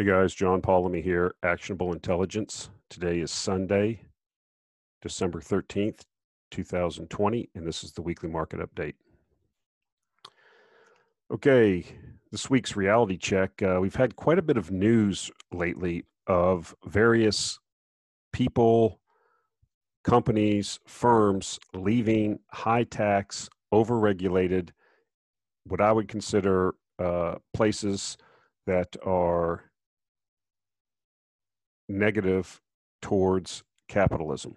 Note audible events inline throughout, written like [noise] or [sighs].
Hey guys, John Polomny here, Actionable Intelligence. Today is Sunday, December 13th, 2020, and this is the weekly market update. Okay, this week's reality check. Uh, we've had quite a bit of news lately of various people, companies, firms leaving high tax, overregulated, what I would consider uh, places that are negative towards capitalism.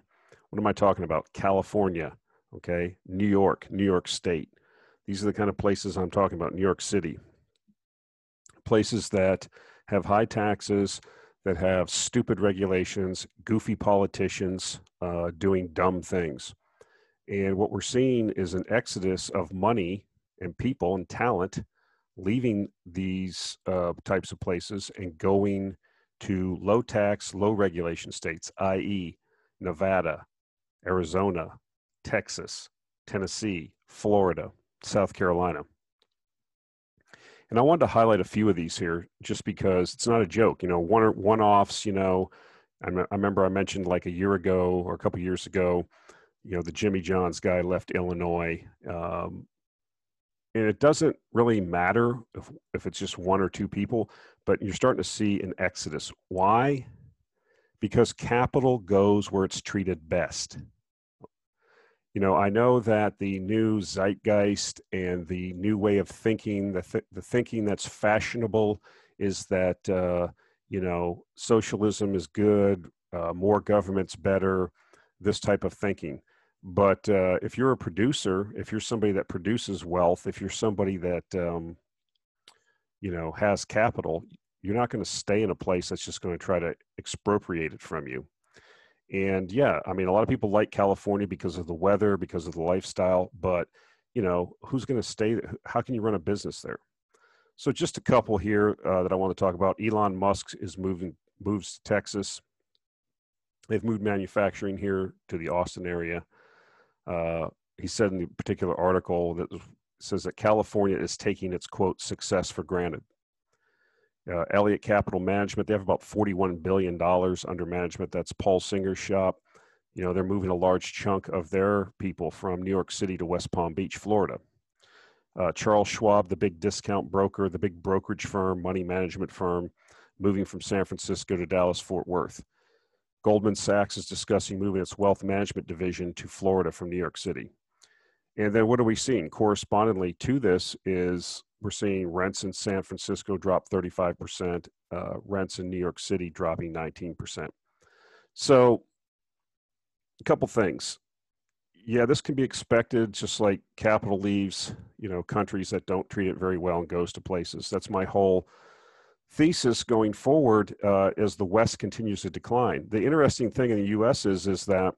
What am I talking about? California, okay, New York, New York State. These are the kind of places I'm talking about. New York City. Places that have high taxes, that have stupid regulations, goofy politicians uh, doing dumb things. And what we're seeing is an exodus of money and people and talent leaving these uh, types of places and going to low tax, low regulation states, i.e., Nevada, Arizona, Texas, Tennessee, Florida, South Carolina. And I wanted to highlight a few of these here just because it's not a joke. You know, one one offs, you know, I, I remember I mentioned like a year ago or a couple years ago, you know, the Jimmy John's guy left Illinois. Um, and it doesn't really matter if, if it's just one or two people, but you're starting to see an exodus. Why? Because capital goes where it's treated best. You know, I know that the new zeitgeist and the new way of thinking, the, th- the thinking that's fashionable is that, uh, you know, socialism is good, uh, more government's better, this type of thinking. But uh, if you're a producer, if you're somebody that produces wealth, if you're somebody that um, you know has capital, you're not going to stay in a place that's just going to try to expropriate it from you. And yeah, I mean, a lot of people like California because of the weather, because of the lifestyle. But you know, who's going to stay? How can you run a business there? So just a couple here uh, that I want to talk about. Elon Musk is moving moves to Texas. They've moved manufacturing here to the Austin area. Uh, he said in the particular article that says that California is taking its quote success for granted. Uh, Elliott Capital Management, they have about $41 billion under management. That's Paul Singer's shop. You know, they're moving a large chunk of their people from New York City to West Palm Beach, Florida. Uh, Charles Schwab, the big discount broker, the big brokerage firm, money management firm, moving from San Francisco to Dallas, Fort Worth. Goldman Sachs is discussing moving its wealth management division to Florida from New York City. And then what are we seeing? Correspondingly to this is we're seeing rents in San Francisco drop 35%, uh, rents in New York City dropping 19%. So, a couple things. Yeah, this can be expected, just like capital leaves, you know, countries that don't treat it very well and goes to places. That's my whole thesis going forward uh, as the West continues to decline. The interesting thing in the U.S. is is that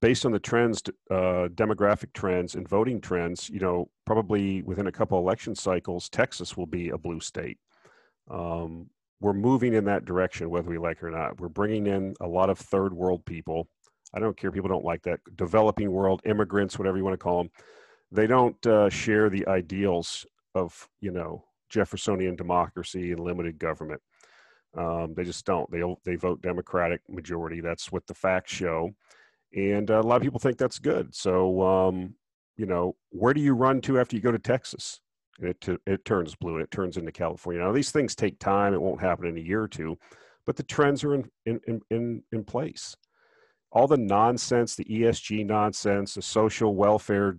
based on the trends, uh, demographic trends and voting trends, you know, probably within a couple election cycles, Texas will be a blue state. Um, we're moving in that direction, whether we like it or not. We're bringing in a lot of third world people. I don't care. People don't like that. Developing world immigrants, whatever you want to call them. They don't uh, share the ideals of you know Jeffersonian democracy and limited government. Um, they just don't. They they vote Democratic majority. That's what the facts show, and a lot of people think that's good. So um, you know, where do you run to after you go to Texas? It it turns blue and it turns into California. Now these things take time. It won't happen in a year or two, but the trends are in in in in place. All the nonsense, the ESG nonsense, the social welfare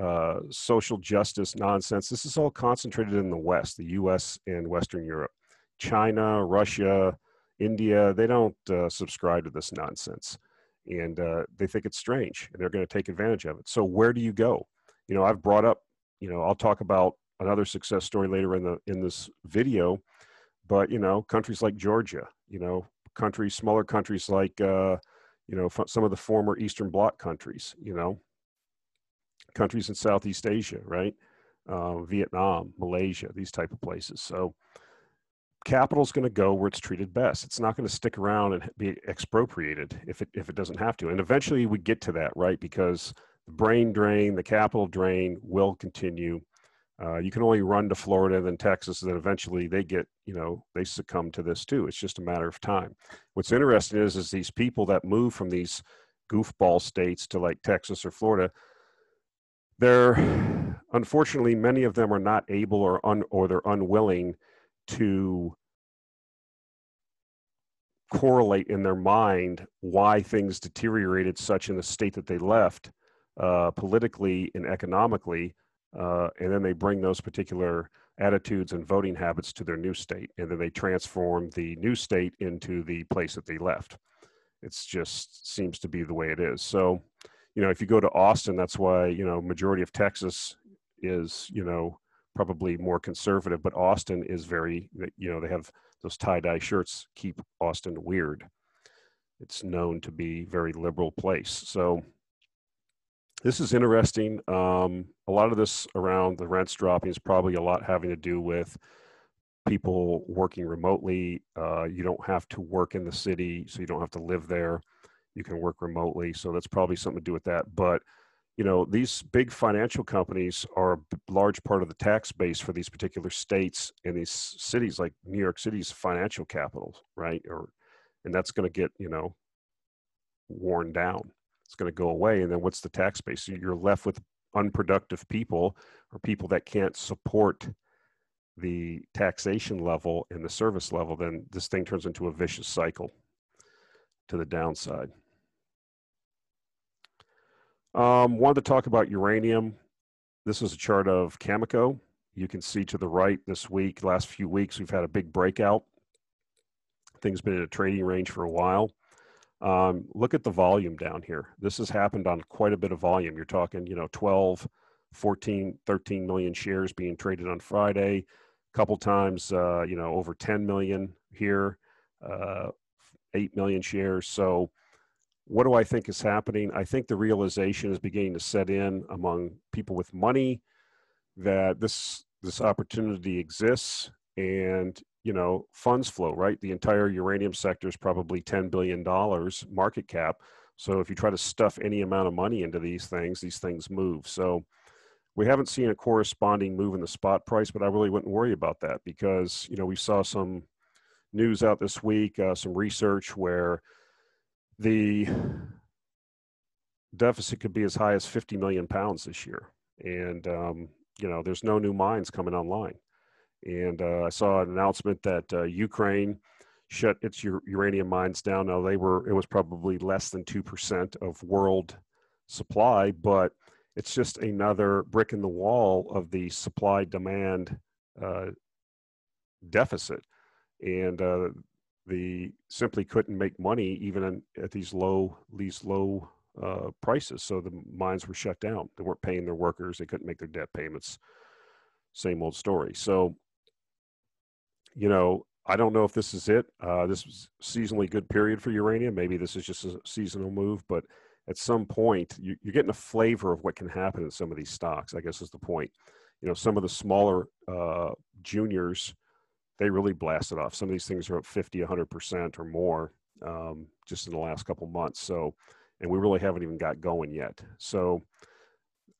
uh, social justice nonsense. This is all concentrated in the West, the US and Western Europe. China, Russia, India, they don't uh, subscribe to this nonsense. And uh, they think it's strange and they're going to take advantage of it. So, where do you go? You know, I've brought up, you know, I'll talk about another success story later in the in this video but you know countries like georgia you know countries smaller countries like uh, you know some of the former eastern bloc countries you know countries in Southeast Asia, right? Uh, Vietnam, Malaysia, these type of places. So capital is going to go where it's treated best. It's not going to stick around and be expropriated if it if it doesn't have to. And eventually we get to that, right? Because the brain drain, the capital drain will continue. Uh, you can only run to Florida, then Texas, and then eventually they get, you know, they succumb to this too. It's just a matter of time. What's interesting is, is these people that move from these goofball states to like Texas or Florida, they're [sighs] unfortunately many of them are not able or un, or they're unwilling to correlate in their mind why things deteriorated such in the state that they left uh, politically and economically uh, and then they bring those particular attitudes and voting habits to their new state and then they transform the new state into the place that they left. It just seems to be the way it is. So you know if you go to austin that's why you know majority of texas is you know probably more conservative but austin is very you know they have those tie-dye shirts keep austin weird it's known to be very liberal place so this is interesting. Um, a lot of this around the rents dropping is probably a lot having to do with people working remotely. Uh, you don't have to work in the city, so you don't have to live there. You can work remotely, so that's probably something to do with that. But you know, these big financial companies are a large part of the tax base for these particular states and these cities, like New York City's financial capitals, right? Or, and that's going to get you know worn down it's going to go away. And then what's the tax base? You're left with unproductive people or people that can't support the taxation level and the service level, then this thing turns into a vicious cycle to the downside. Um, wanted to talk about uranium. This is a chart of Cameco. You can see to the right this week, last few weeks, we've had a big breakout. Things been in a trading range for a while. Um, look at the volume down here. This has happened on quite a bit of volume. You're talking, you know, 12, 14, 13 million shares being traded on Friday, a couple times, uh, you know, over 10 million here, uh, 8 million shares. So, what do I think is happening? I think the realization is beginning to set in among people with money that this this opportunity exists and you know funds flow right? The entire uranium sector is probably 10 billion dollars market cap. So if you try to stuff any amount of money into these things these things move. So we haven't seen a corresponding move in the spot price but i really wouldn't worry about that because you know we saw some news out this week uh, some research where the deficit could be as high as 50 million pounds this year. And um, you know there's no new mines coming online. And uh, I saw an announcement that uh, Ukraine shut its uranium mines down. Now they were it was probably less than two percent of world supply, but it's just another brick in the wall of the supply demand uh, deficit, and uh, the simply couldn't make money even at these low these low uh, prices. So the mines were shut down. They weren't paying their workers. They couldn't make their debt payments. Same old story. So you know, I don't know if this is it. Uh, this was seasonally good period for uranium. Maybe this is just a seasonal move, but at some point, you, are getting a flavor of what can happen in some of these stocks. I guess is the point. You know, some of the smaller uh, juniors, they really blasted off. Some of these things are up 50, 100 percent or more um, just in the last couple months. So, and we really haven't even got going yet. So,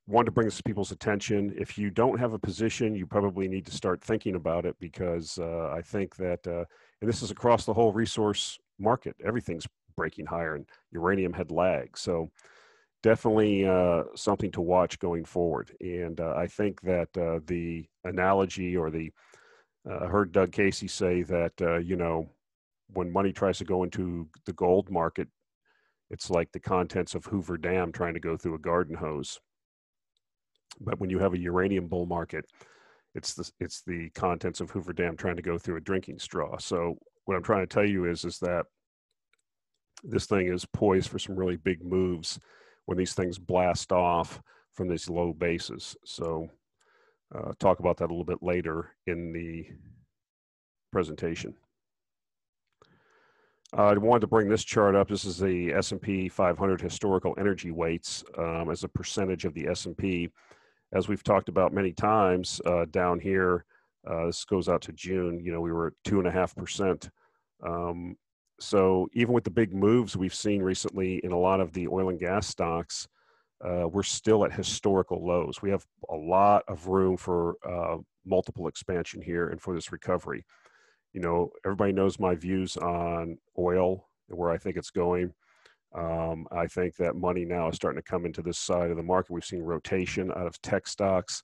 wanted to bring this to people's attention. If you don't have a position, you probably need to start thinking about it because uh, I think that, uh, and this is across the whole resource market, everything's breaking higher and uranium had lagged. So definitely uh, something to watch going forward. And uh, I think that uh, the analogy or the, I heard Doug Casey say that, uh, you know, when money tries to go into the gold market, it's like the contents of Hoover Dam trying to go through a garden hose but when you have a uranium bull market, it's the it's the contents of Hoover Dam trying to go through a drinking straw. So what I'm trying to tell you is is that this thing is poised for some really big moves when these things blast off from these low bases. So uh, talk about that a little bit later in the presentation. I wanted to bring this chart up. This is the S&P 500 historical energy weights um, as a percentage of the S&P as we've talked about many times uh, down here, uh, this goes out to June, you know, we were at two and a half percent. Um, so even with the big moves we've seen recently in a lot of the oil and gas stocks, uh, we're still at historical lows. We have a lot of room for uh, multiple expansion here and for this recovery. You know, everybody knows my views on oil and where I think it's going. Um, I think that money now is starting to come into this side of the market. We've seen rotation out of tech stocks.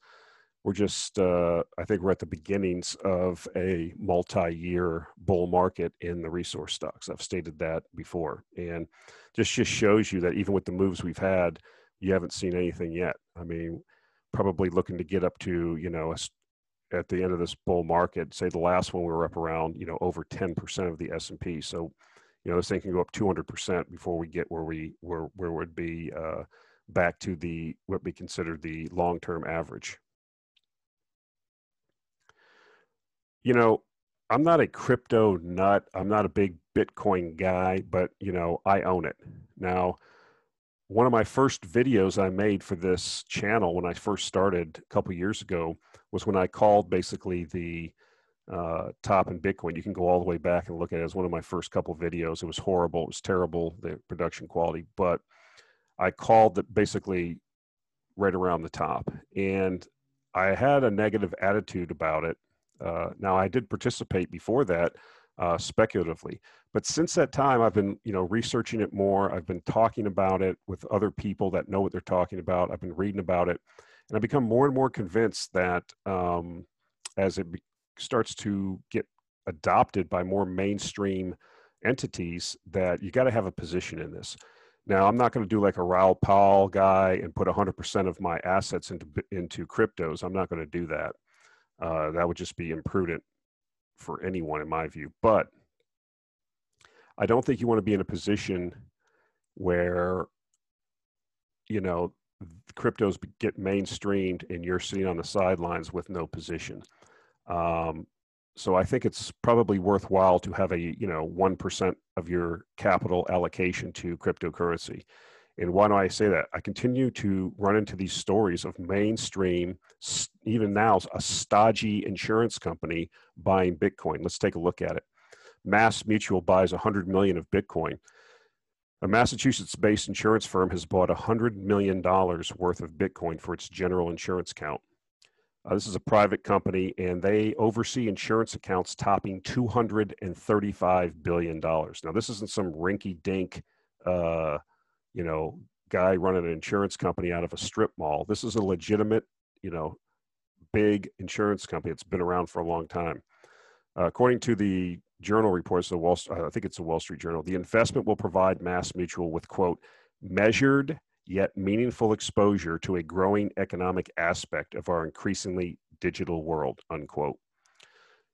We're just, uh, I think we're at the beginnings of a multi year bull market in the resource stocks. I've stated that before. And this just shows you that even with the moves we've had, you haven't seen anything yet. I mean, probably looking to get up to, you know, a, at the end of this bull market, say the last one we were up around, you know, over 10% of the S&P. So you know, this thing can go up 200% before we get where we where where would be uh, back to the what we consider the long-term average. You know, I'm not a crypto nut. I'm not a big Bitcoin guy, but you know, I own it. Now, one of my first videos I made for this channel when I first started a couple years ago was when I called basically the uh, top in Bitcoin. You can go all the way back and look at it as one of my first couple videos. It was horrible. It was terrible, the production quality, but I called it basically right around the top. And I had a negative attitude about it. Uh, now I did participate before that uh, speculatively, but since that time I've been, you know, researching it more. I've been talking about it with other people that know what they're talking about. I've been reading about it, and I've become more and more convinced that um, as it starts to get adopted by more mainstream entities that you got to have a position in this. Now, I'm not going to do like a Raoul Pal guy and put 100% of my assets into into cryptos. I'm not going to do that. Uh, that would just be imprudent for anyone, in my view. But I don't think you want to be in a position where, you know, cryptos get mainstreamed and you're sitting on the sidelines with no position. Um, so I think it's probably worthwhile to have a you know one percent of your capital allocation to cryptocurrency. And why do I say that? I continue to run into these stories of mainstream, even now, a stodgy insurance company buying Bitcoin. Let's take a look at it. Mass Mutual buys 100 million of Bitcoin. A Massachusetts-based insurance firm has bought 100 million dollars worth of Bitcoin for its general insurance account. Uh, this is a private company, and they oversee insurance accounts topping $235 billion. Now, this isn't some rinky dink, uh, you know, guy running an insurance company out of a strip mall. This is a legitimate, you know, big insurance company. It's been around for a long time. Uh, according to the journal reports, the Wall, I think it's the Wall Street Journal, the investment will provide Mass Mutual with, quote, measured yet meaningful exposure to a growing economic aspect of our increasingly digital world, unquote.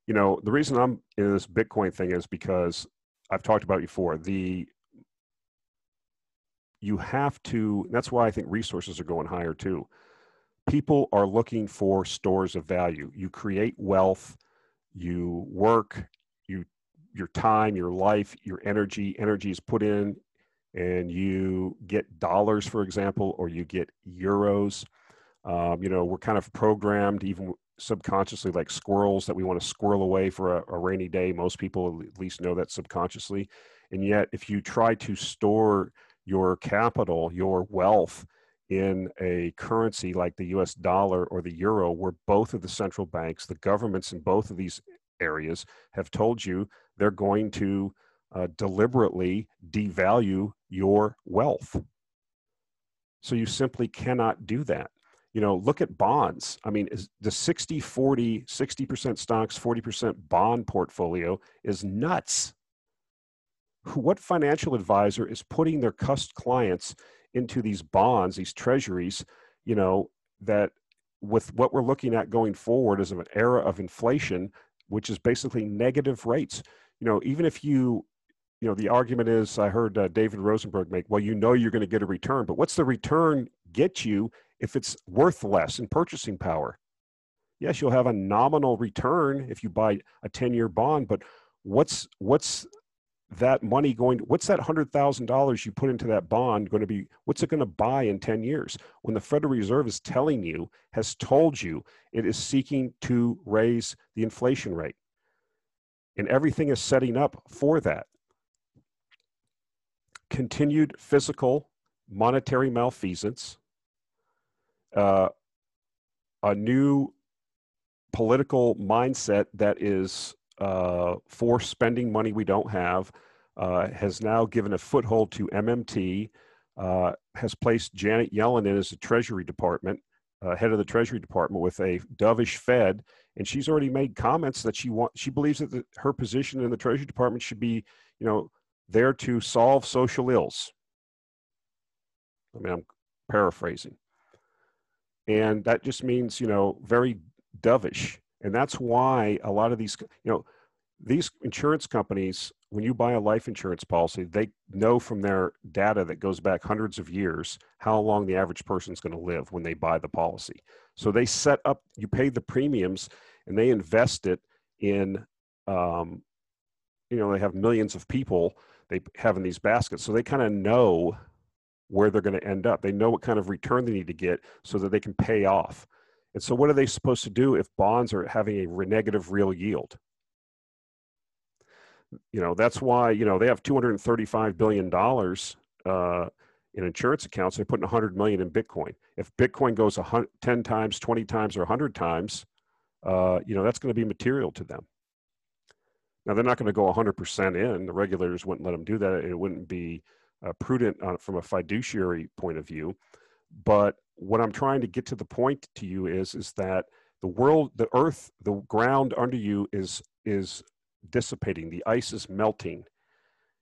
You know, the reason I'm in this Bitcoin thing is because I've talked about before, the you have to that's why I think resources are going higher too. People are looking for stores of value. You create wealth, you work, you your time, your life, your energy, energy is put in and you get dollars, for example, or you get euros. Um, you know, we're kind of programmed, even subconsciously, like squirrels, that we want to squirrel away for a, a rainy day. Most people at least know that subconsciously. And yet, if you try to store your capital, your wealth, in a currency like the US dollar or the euro, where both of the central banks, the governments in both of these areas, have told you they're going to uh, deliberately devalue your wealth. So you simply cannot do that. You know, look at bonds. I mean, the 60 40, 60% stocks, 40% bond portfolio is nuts. What financial advisor is putting their clients into these bonds, these treasuries, you know, that with what we're looking at going forward is an era of inflation, which is basically negative rates. You know, even if you you know, the argument is I heard uh, David Rosenberg make, well, you know, you're going to get a return, but what's the return get you if it's worth less in purchasing power? Yes, you'll have a nominal return if you buy a 10 year bond, but what's, what's that money going to, what's that $100,000 you put into that bond going to be, what's it going to buy in 10 years? When the Federal Reserve is telling you, has told you, it is seeking to raise the inflation rate. And everything is setting up for that continued physical monetary malfeasance, uh, a new political mindset that is uh, for spending money we don't have uh, has now given a foothold to MMT, uh, has placed Janet Yellen in as the Treasury Department, uh, head of the Treasury Department, with a dovish Fed, and she's already made comments that she want she believes that the, her position in the Treasury Department should be, you know, there to solve social ills. I mean, I'm paraphrasing, and that just means you know very dovish, and that's why a lot of these, you know, these insurance companies when you buy a life insurance policy, they know from their data that goes back hundreds of years how long the average person is going to live when they buy the policy. So they set up, you pay the premiums and they invest it in, um, you know, they have millions of people they have in these baskets. So they kind of know where they're going to end up. They know what kind of return they need to get so that they can pay off. And so, what are they supposed to do if bonds are having a negative real yield? you know that's why you know they have 235 billion dollars uh, in insurance accounts they're putting 100 million in bitcoin. If bitcoin goes 10 times 20 times or 100 times uh, you know that's going to be material to them. Now they're not going to go 100% in. The regulators wouldn't let them do that. It wouldn't be uh, prudent from a fiduciary point of view. But what i'm trying to get to the point to you is is that the world the earth the ground under you is is dissipating, the ice is melting.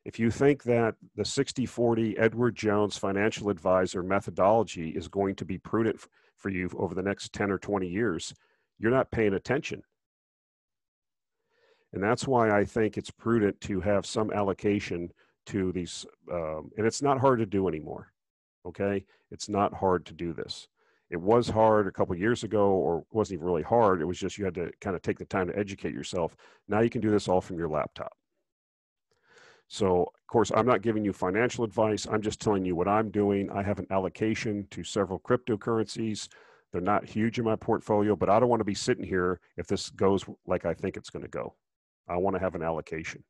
If you think that the 60 40 Edward Jones financial advisor methodology is going to be prudent for you over the next 10 or 20 years, you're not paying attention. And that's why I think it's prudent to have some allocation to these, um, and it's not hard to do anymore. Okay? It's not hard to do this. It was hard a couple years ago or wasn't even really hard it was just you had to kind of take the time to educate yourself. Now you can do this all from your laptop. So of course i'm not giving you financial advice i'm just telling you what i'm doing. I have an allocation to several cryptocurrencies. They're not huge in my portfolio but i don't want to be sitting here if this goes like i think it's going to go. I want to have an allocation.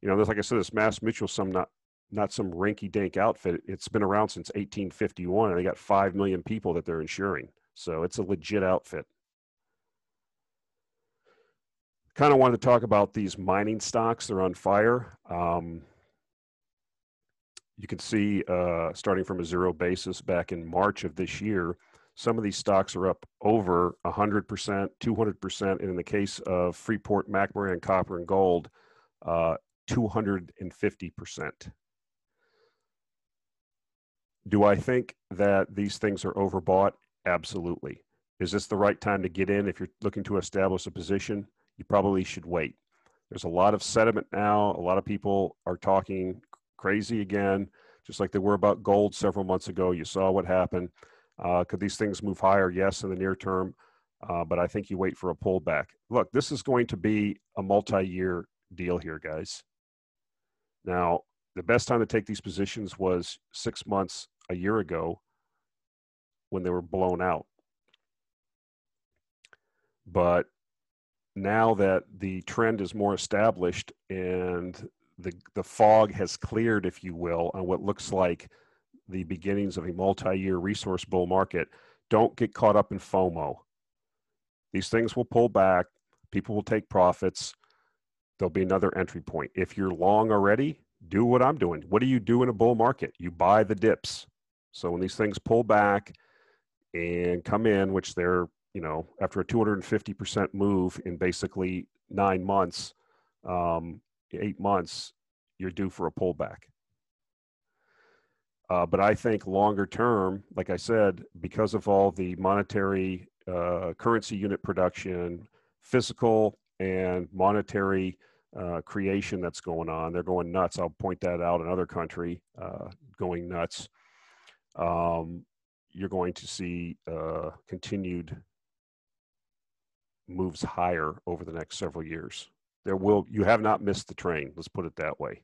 You know, there's like I said, this Mass Mutual sum not not some rinky dink outfit. It's been around since 1851 and they got 5 million people that they're insuring. So it's a legit outfit. Kind of wanted to talk about these mining stocks. They're on fire. Um, you can see uh, starting from a zero basis back in March of this year, some of these stocks are up over 100%, 200%, and in the case of Freeport, McMoRan, Copper, and Gold, uh, 250%. Do I think that these things are overbought? Absolutely. Is this the right time to get in if you're looking to establish a position? You probably should wait. There's a lot of sediment now. A lot of people are talking crazy again, just like they were about gold several months ago. You saw what happened. Uh, could these things move higher? Yes, in the near term. Uh, but I think you wait for a pullback. Look, this is going to be a multi year deal here, guys. Now, the best time to take these positions was six months a year ago when they were blown out. But now that the trend is more established and the, the fog has cleared, if you will, on what looks like the beginnings of a multi year resource bull market, don't get caught up in FOMO. These things will pull back, people will take profits. There'll be another entry point. If you're long already, do what I'm doing. What do you do in a bull market? You buy the dips. So when these things pull back and come in, which they're, you know, after a 250% move in basically nine months, um, eight months, you're due for a pullback. Uh, but I think longer term, like I said, because of all the monetary uh, currency unit production, physical and monetary uh, creation that's going on, they're going nuts. I'll point that out. Another country uh, going nuts um, you're going to see uh, continued moves higher over the next several years. There will you have not missed the train. Let's put it that way.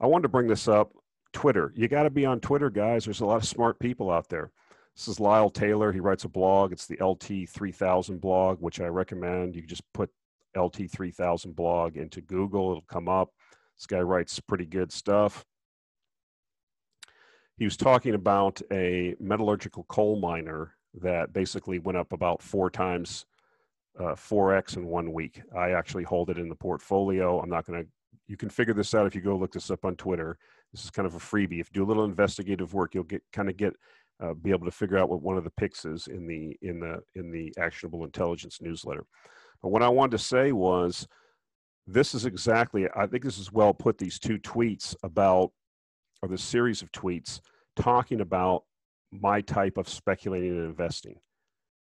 I wanted to bring this up. Twitter. You got to be on Twitter, guys. There's a lot of smart people out there. This is Lyall Taylor. He writes a blog. It's the LT3000 blog, which I recommend. You just put LT3000 blog into Google, it'll come up. This guy writes pretty good stuff he was talking about a metallurgical coal miner that basically went up about four times, uh, 4x in one week. I actually hold it in the portfolio. I'm not going to, you can figure this out if you go look this up on Twitter. This is kind of a freebie. If you do a little investigative work, you'll get kind of get uh, be able to figure out what one of the picks is in the in the in the actionable intelligence newsletter. But what I wanted to say was, this is exactly. I think this is well put. These two tweets about, or the series of tweets talking about my type of speculating and investing,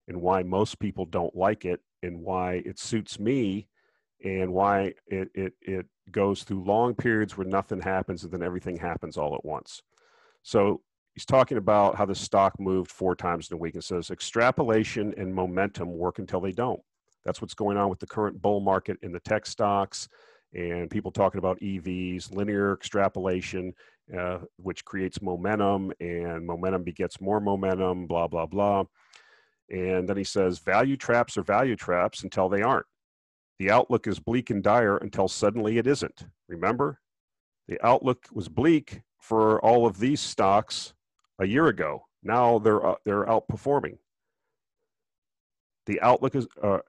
and why most people don't like it, and why it suits me, and why it it it goes through long periods where nothing happens and then everything happens all at once. So he's talking about how the stock moved four times in a week and says extrapolation and momentum work until they don't. That's what's going on with the current bull market in the tech stocks and people talking about EVs, linear extrapolation, uh, which creates momentum, and momentum begets more momentum, blah, blah, blah. And then he says value traps are value traps until they aren't. The outlook is bleak and dire until suddenly it isn't. Remember? The outlook was bleak for all of these stocks a year ago. Now they're uh, they're outperforming. The outlook is uh,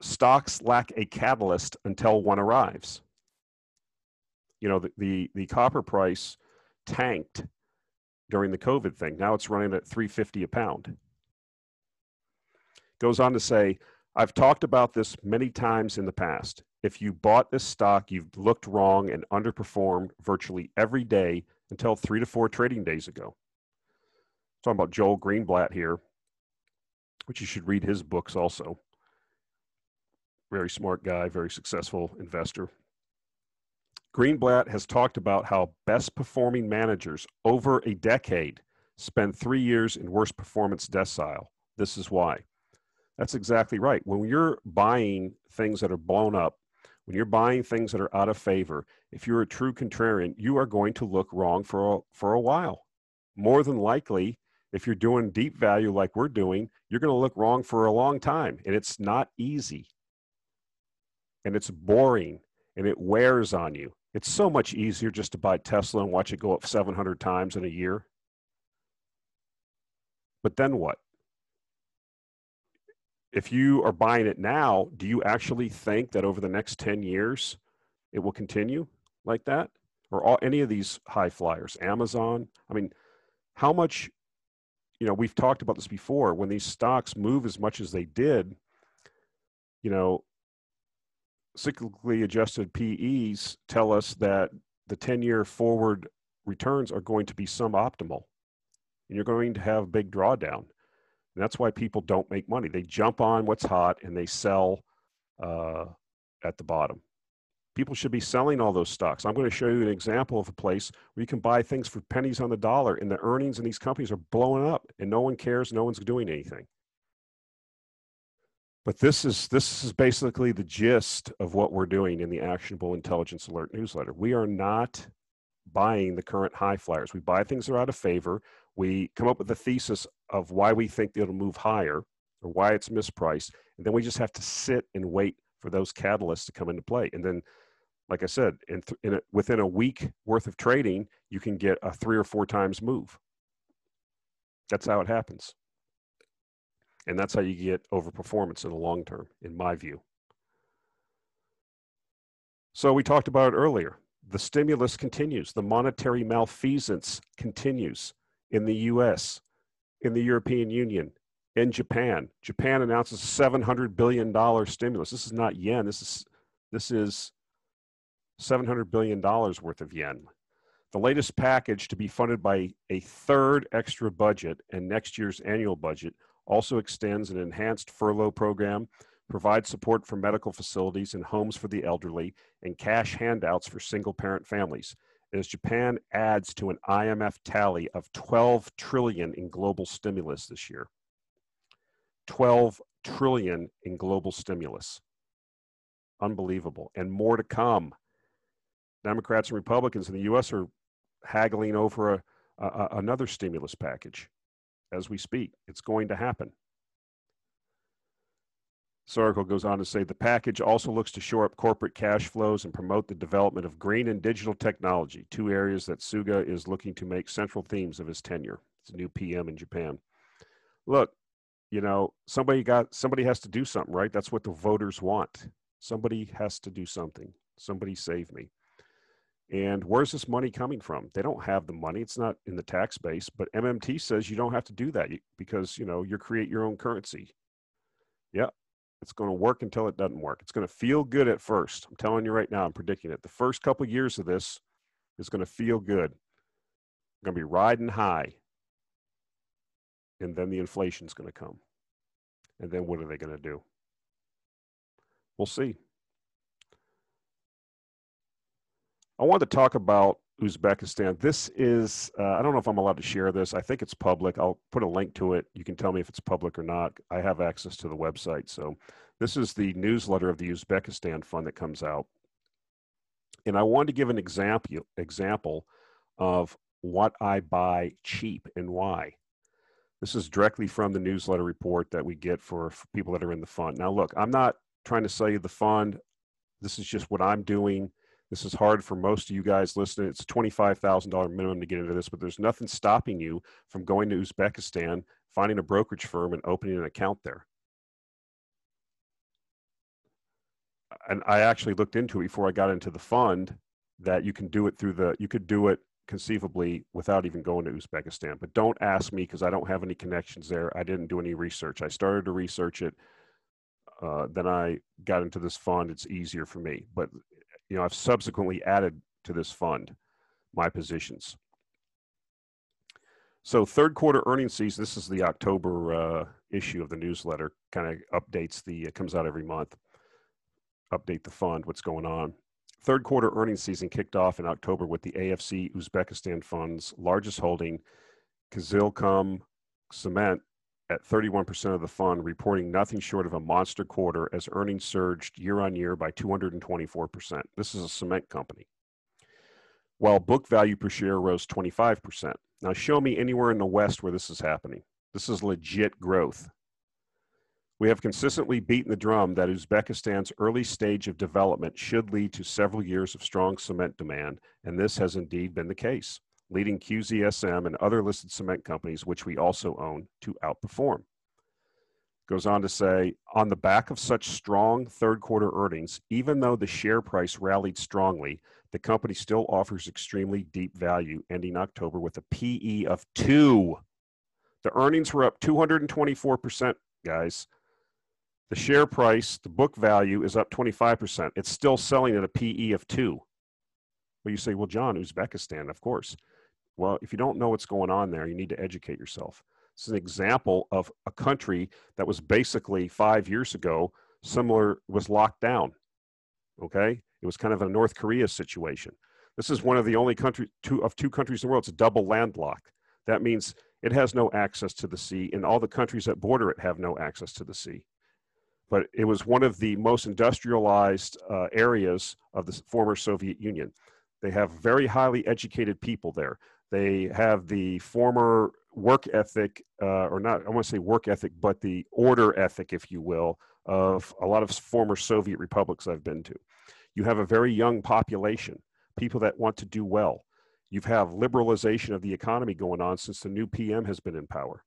stocks lack a catalyst until one arrives. You know the, the the copper price tanked during the COVID thing. Now it's running at 350 a pound. Goes on to say, I've talked about this many times in the past. If you bought this stock, you've looked wrong and underperformed virtually every day until three to four trading days ago talking about Joel Greenblatt here, which you should read his books also. Very smart guy, very successful investor. Greenblatt has talked about how best performing managers over a decade spend three years in worst performance decile. This is why. That's exactly right. When you're buying things that are blown up, when you're buying things that are out of favor, if you're a true contrarian, you are going to look wrong for a, for a while. More than likely, if you're doing deep value like we're doing, you're going to look wrong for a long time. And it's not easy. And it's boring and it wears on you. It's so much easier just to buy Tesla and watch it go up 700 times in a year. But then what? If you are buying it now, do you actually think that over the next 10 years it will continue like that? Or all, any of these high flyers, Amazon? I mean, how much you know, we've talked about this before. When these stocks move as much as they did, you know, cyclically adjusted PEs tell us that the 10 year forward returns are going to be suboptimal and you're going to have big drawdown. And that's why people don't make money. They jump on what's hot and they sell uh, at the bottom people should be selling all those stocks. I'm going to show you an example of a place where you can buy things for pennies on the dollar and the earnings in these companies are blowing up and no one cares, no one's doing anything. But this is this is basically the gist of what we're doing in the actionable intelligence alert newsletter. We are not buying the current high flyers. We buy things that are out of favor. We come up with a thesis of why we think it'll move higher or why it's mispriced, and then we just have to sit and wait for those catalysts to come into play. And then like I said, in, th- in a, within a week worth of trading, you can get a three or four times move. That's how it happens. And that's how you get overperformance in the long term, in my view. So we talked about it earlier. The stimulus continues. The monetary malfeasance continues in the US, in the European Union, in Japan. Japan announces $700 billion stimulus. This is not yen. This is, this is $700 billion worth of yen. The latest package to be funded by a third extra budget and next year's annual budget also extends an enhanced furlough program, provides support for medical facilities and homes for the elderly, and cash handouts for single parent families. As Japan adds to an IMF tally of 12 trillion in global stimulus this year. 12 trillion in global stimulus. Unbelievable. And more to come. Democrats and Republicans in the U.S. are haggling over a, a, another stimulus package as we speak. It's going to happen. This goes on to say the package also looks to shore up corporate cash flows and promote the development of green and digital technology, two areas that Suga is looking to make central themes of his tenure. It's a new PM in Japan. Look, you know, somebody got somebody has to do something, right? That's what the voters want. Somebody has to do something. Somebody save me. And where's this money coming from? They don't have the money. It's not in the tax base, but MMT says you don't have to do that because, you know, you create your own currency. Yeah, it's going to work until it doesn't work. It's going to feel good at first. I'm telling you right now, I'm predicting it. The first couple of years of this is going to feel good. going to be riding high. And then the inflation's going to come. And then what are they going to do? We'll see. I want to talk about Uzbekistan. This is, uh, I don't know if I'm allowed to share this. I think it's public. I'll put a link to it. You can tell me if it's public or not. I have access to the website. So, this is the newsletter of the Uzbekistan Fund that comes out. And I wanted to give an example, example of what I buy cheap and why. This is directly from the newsletter report that we get for, for people that are in the fund. Now, look, I'm not trying to sell you the fund. This is just what I'm doing this is hard for most of you guys listening. It's $25,000 minimum to get into this, but there's nothing stopping you from going to Uzbekistan, finding a brokerage firm, and opening an account there. And I actually looked into it before I got into the fund that you can do it through the, you could do it conceivably without even going to Uzbekistan. But don't ask me because I don't have any connections there. I didn't do any research. I started to research it. Uh, then I got into this fund. It's easier for me. But you know, I've subsequently added to this fund my positions. So third quarter earnings season, this is the October uh, issue of the newsletter, kind of updates the, it comes out every month, update the fund, what's going on. Third quarter earnings season kicked off in October with the AFC Uzbekistan Fund's largest holding, Kyzylkum Cement, at 31% of the fund, reporting nothing short of a monster quarter as earnings surged year on year by 224%. This is a cement company. While book value per share rose 25%. Now, show me anywhere in the West where this is happening. This is legit growth. We have consistently beaten the drum that Uzbekistan's early stage of development should lead to several years of strong cement demand, and this has indeed been the case leading QZSM and other listed cement companies, which we also own, to outperform. Goes on to say, on the back of such strong third quarter earnings, even though the share price rallied strongly, the company still offers extremely deep value, ending October with a PE of two. The earnings were up 224%, guys. The share price, the book value is up 25%. It's still selling at a PE of two. Well, you say, well, John, Uzbekistan, of course. Well, if you don't know what's going on there, you need to educate yourself. This is an example of a country that was basically five years ago, similar, was locked down. Okay? It was kind of a North Korea situation. This is one of the only country two of two countries in the world. It's a double landlocked. That means it has no access to the sea, and all the countries that border it have no access to the sea. But it was one of the most industrialized uh, areas of the former Soviet Union. They have very highly educated people there. They have the former work ethic, uh, or not, I want to say work ethic, but the order ethic, if you will, of a lot of former Soviet republics I've been to. You have a very young population, people that want to do well. You have liberalization of the economy going on since the new PM has been in power.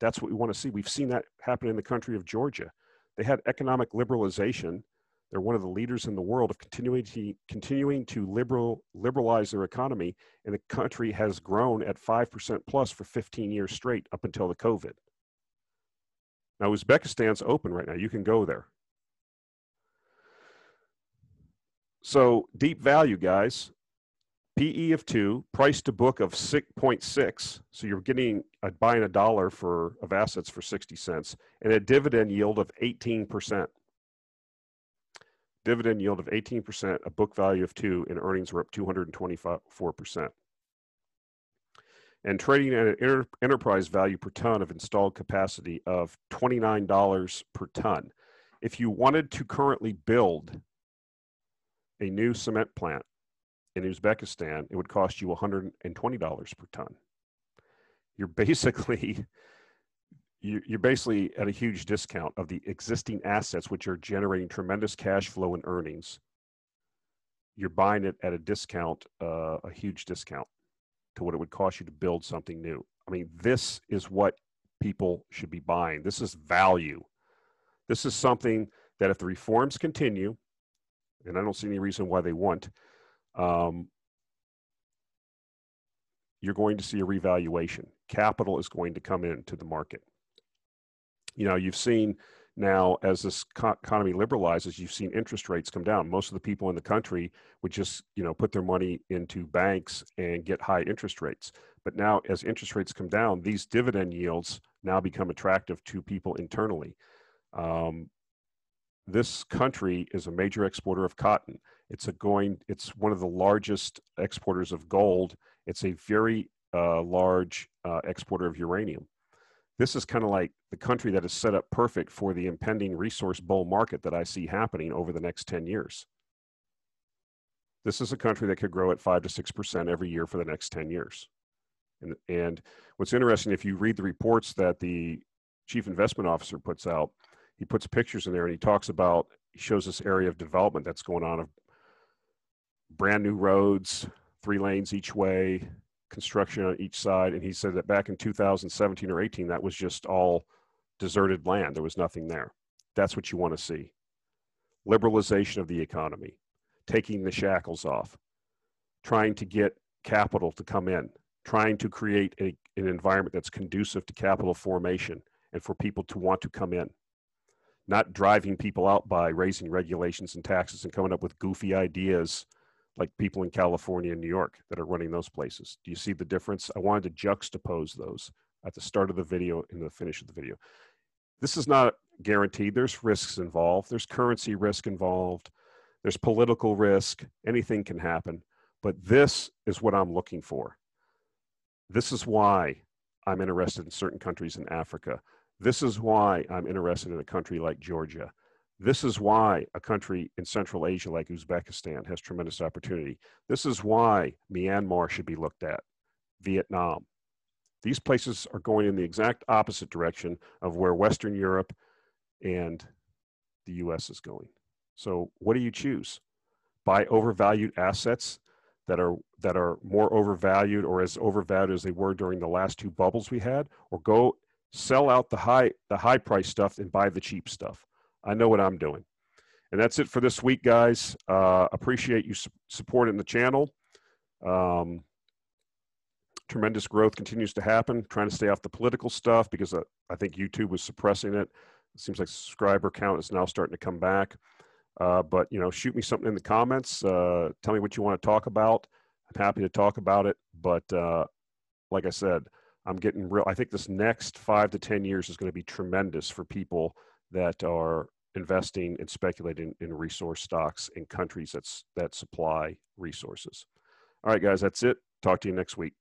That's what we want to see. We've seen that happen in the country of Georgia. They had economic liberalization they're one of the leaders in the world of continuing to, continuing to liberal, liberalize their economy, and the country has grown at 5% plus for 15 years straight up until the COVID. Now, Uzbekistan's open right now. You can go there. So, deep value, guys. PE of two, price to book of 6.6. So you're getting uh, buying a dollar for of assets for 60 cents, and a dividend yield of 18% dividend yield of 18%, a book value of two, and earnings were up 224%. And trading at an enterprise value per ton of installed capacity of $29 per ton. If you wanted to currently build a new cement plant in Uzbekistan, it would cost you $120 per ton. You're [laughs] basically you're basically at a huge discount of the existing assets, which are generating tremendous cash flow and earnings. You're buying it at a discount, uh, a huge discount to what it would cost you to build something new. I mean, this is what people should be buying. This is value. This is something that if the reforms continue, and I don't see any reason why they won't, um, you're going to see a revaluation. Capital is going to come into the market. You know, you've seen now as this economy liberalizes, you've seen interest rates come down. Most of the people in the country would just, you know, put their money into banks and get high interest rates. But now, as interest rates come down, these dividend yields now become attractive to people internally. Um, this country is a major exporter of cotton. It's a going. It's one of the largest exporters of gold. It's a very uh, large uh, exporter of uranium. This is kind of like the country that is set up perfect for the impending resource bull market that I see happening over the next 10 years. This is a country that could grow at five to six percent every year for the next 10 years. And, and what's interesting, if you read the reports that the chief investment officer puts out, he puts pictures in there and he talks about he shows this area of development that's going on of brand new roads three lanes each way construction on each side and he said that back in 2017 or 18 that was just all deserted land. There was nothing there. That's what you want to see. Liberalization of the economy taking the shackles off trying to get capital to come in trying to create a, an environment that's conducive to capital formation and for people to want to come in. Not driving people out by raising regulations and taxes and coming up with goofy ideas like people in California and New York that are running those places. Do you see the difference? I wanted to juxtapose those at the start of the video and the finish of the video. This is not guaranteed. There's risks involved. There's currency risk involved. There's political risk. Anything can happen. But this is what I'm looking for. This is why I'm interested in certain countries in Africa. This is why I'm interested in a country like Georgia. This is why a country in Central Asia like Uzbekistan has tremendous opportunity. This is why Myanmar should be looked at, Vietnam. These places are going in the exact opposite direction of where Western Europe and the US is going. So, what do you choose? Buy overvalued assets that are that are more overvalued or as overvalued as they were during the last two bubbles we had or go sell out the high the high price stuff and buy the cheap stuff. I know what I'm doing. And that's it for this week, guys. Uh, appreciate you su- supporting the channel. Um, tremendous growth continues to happen. Trying to stay off the political stuff because uh, I think YouTube was suppressing it. It seems like subscriber count is now starting to come back. Uh, but you know, shoot me something in the comments. Uh, tell me what you want to talk about. I'm happy to talk about it. But uh, like I said, I'm getting real. I think this next five to 10 years is going to be tremendous for people that are investing and speculating in resource stocks in countries that's, that supply resources. All right, guys, that's it. Talk to you next week.